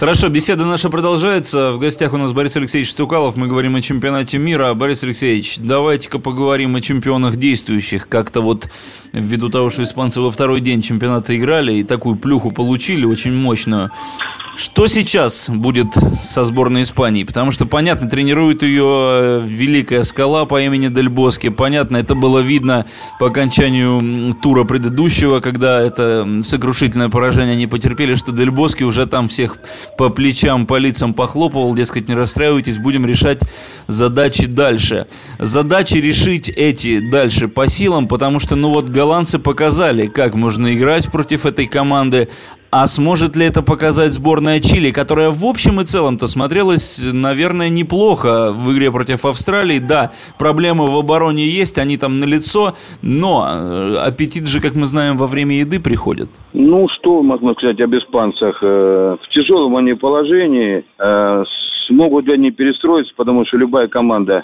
Хорошо, беседа наша продолжается. В гостях у нас Борис Алексеевич Стукалов. Мы говорим о чемпионате мира. Борис Алексеевич, давайте-ка поговорим о чемпионах действующих. Как-то вот ввиду того, что испанцы во второй день чемпионата играли и такую плюху получили очень мощную. Что сейчас будет со сборной Испании? Потому что, понятно, тренирует ее э, великая скала по имени Дель Боске. Понятно, это было видно по окончанию тура предыдущего, когда это сокрушительное поражение они потерпели, что Дель Боске уже там всех по плечам, по лицам похлопывал, дескать, не расстраивайтесь, будем решать задачи дальше. Задачи решить эти дальше по силам, потому что, ну вот, голландцы показали, как можно играть против этой команды, а сможет ли это показать сборная Чили, которая в общем и целом-то смотрелась, наверное, неплохо в игре против Австралии? Да, проблемы в обороне есть, они там на лицо, но э, аппетит же, как мы знаем, во время еды приходит. Ну, что можно сказать об испанцах? Э, в тяжелом они положении, э, смогут ли они перестроиться, потому что любая команда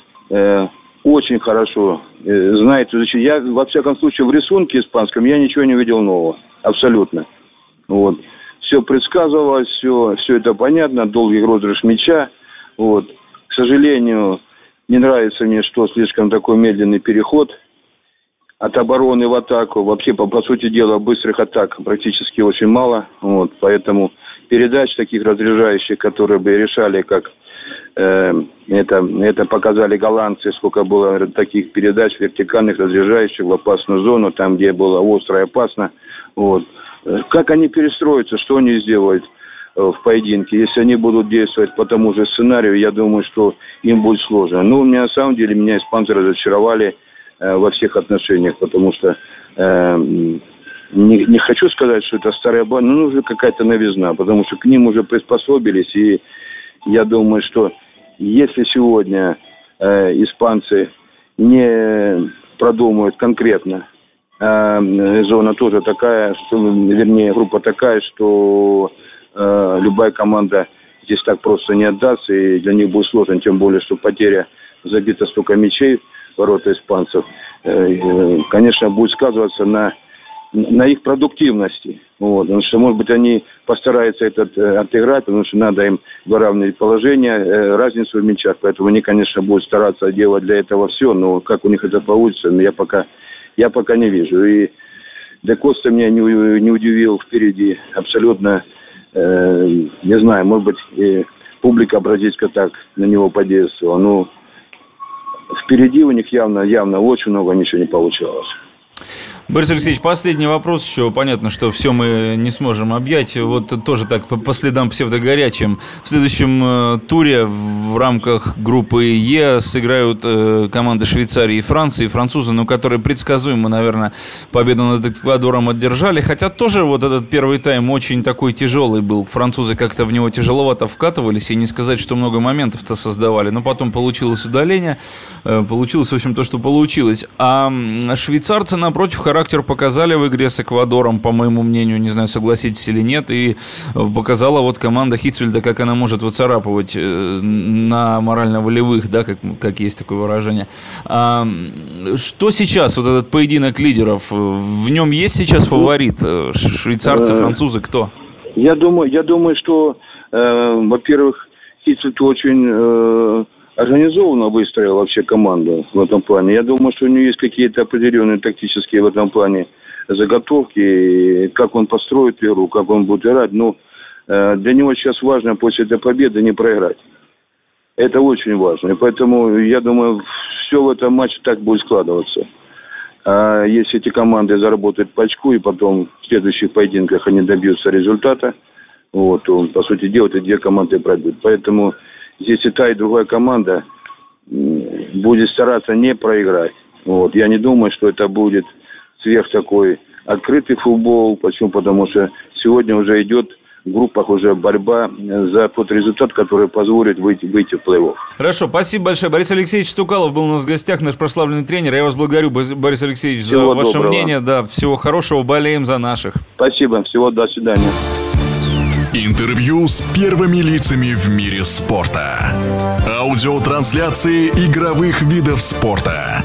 очень хорошо знает. Я, во всяком случае, в рисунке испанском я ничего не видел нового. Абсолютно. Вот. Все предсказывалось, все, все это понятно, долгий розыгрыш мяча. Вот. К сожалению, не нравится мне, что слишком такой медленный переход от обороны в атаку. Вообще, по, по сути дела, быстрых атак практически очень мало. Вот. Поэтому передач таких разряжающих, которые бы решали, как э, это, это показали голландцы, сколько было таких передач вертикальных, разряжающих в опасную зону, там, где было остро и опасно. Вот. Как они перестроятся, что они сделают э, в поединке. Если они будут действовать по тому же сценарию, я думаю, что им будет сложно. Но у меня на самом деле меня испанцы разочаровали э, во всех отношениях, потому что э, не, не хочу сказать, что это старая банда, но нужна какая-то новизна, потому что к ним уже приспособились, и я думаю, что если сегодня э, испанцы не продумают конкретно зона тоже такая, что, вернее, группа такая, что э, любая команда здесь так просто не отдаст, и для них будет сложно, тем более, что потеря забита столько мячей ворота испанцев, э, э, конечно, будет сказываться на на их продуктивности. Вот. Потому что, может быть, они постараются это э, отыграть, потому что надо им выравнивать положение, э, разницу в мячах. Поэтому они, конечно, будут стараться делать для этого все, но как у них это получится, я пока я пока не вижу. И Де Коста меня не, не удивил впереди абсолютно, э, не знаю, может быть, и публика бразильская так на него подействовала. Но впереди у них явно, явно очень много ничего не получалось. Борис Алексеевич, последний вопрос еще. Понятно, что все мы не сможем объять. Вот тоже так по, следам псевдогорячим. В следующем э, туре в рамках группы Е сыграют э, команды Швейцарии и Франции. Французы, ну, которые предсказуемо, наверное, победу над Эквадором одержали. Хотя тоже вот этот первый тайм очень такой тяжелый был. Французы как-то в него тяжеловато вкатывались. И не сказать, что много моментов-то создавали. Но потом получилось удаление. Э, получилось, в общем, то, что получилось. А швейцарцы, напротив, характер характер показали в игре с Эквадором, по моему мнению, не знаю, согласитесь или нет, и э, показала вот команда Хитцвельда, как она может выцарапывать э, на морально-волевых, да, как, как есть такое выражение. А, что сейчас, вот этот поединок лидеров, в нем есть сейчас фаворит? Э, швейцарцы, французы, кто? Я думаю, я думаю, что, э, во-первых, Хитцвельд очень... Э организованно выстроил вообще команду в этом плане. Я думаю, что у него есть какие-то определенные тактические в этом плане заготовки, как он построит игру, как он будет играть. Но э, для него сейчас важно после этой победы не проиграть. Это очень важно. И поэтому, я думаю, все в этом матче так будет складываться. А если эти команды заработают по очку, и потом в следующих поединках они добьются результата, вот, то, по сути дела, эти две команды пройдут. Поэтому здесь и та, и другая команда будет стараться не проиграть. Вот. Я не думаю, что это будет сверх такой открытый футбол. Почему? Потому что сегодня уже идет в группах уже борьба за тот результат, который позволит выйти, выйти в плей-офф. Хорошо, спасибо большое. Борис Алексеевич Стукалов был у нас в гостях, наш прославленный тренер. Я вас благодарю, Борис Алексеевич, всего за ваше доброго. мнение. Да, всего хорошего, болеем за наших. Спасибо, всего до свидания. Интервью с первыми лицами в мире спорта. Аудиотрансляции игровых видов спорта.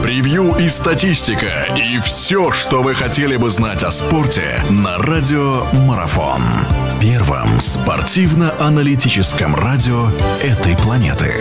Превью и статистика. И все, что вы хотели бы знать о спорте на Радио Марафон. Первом спортивно-аналитическом радио этой планеты.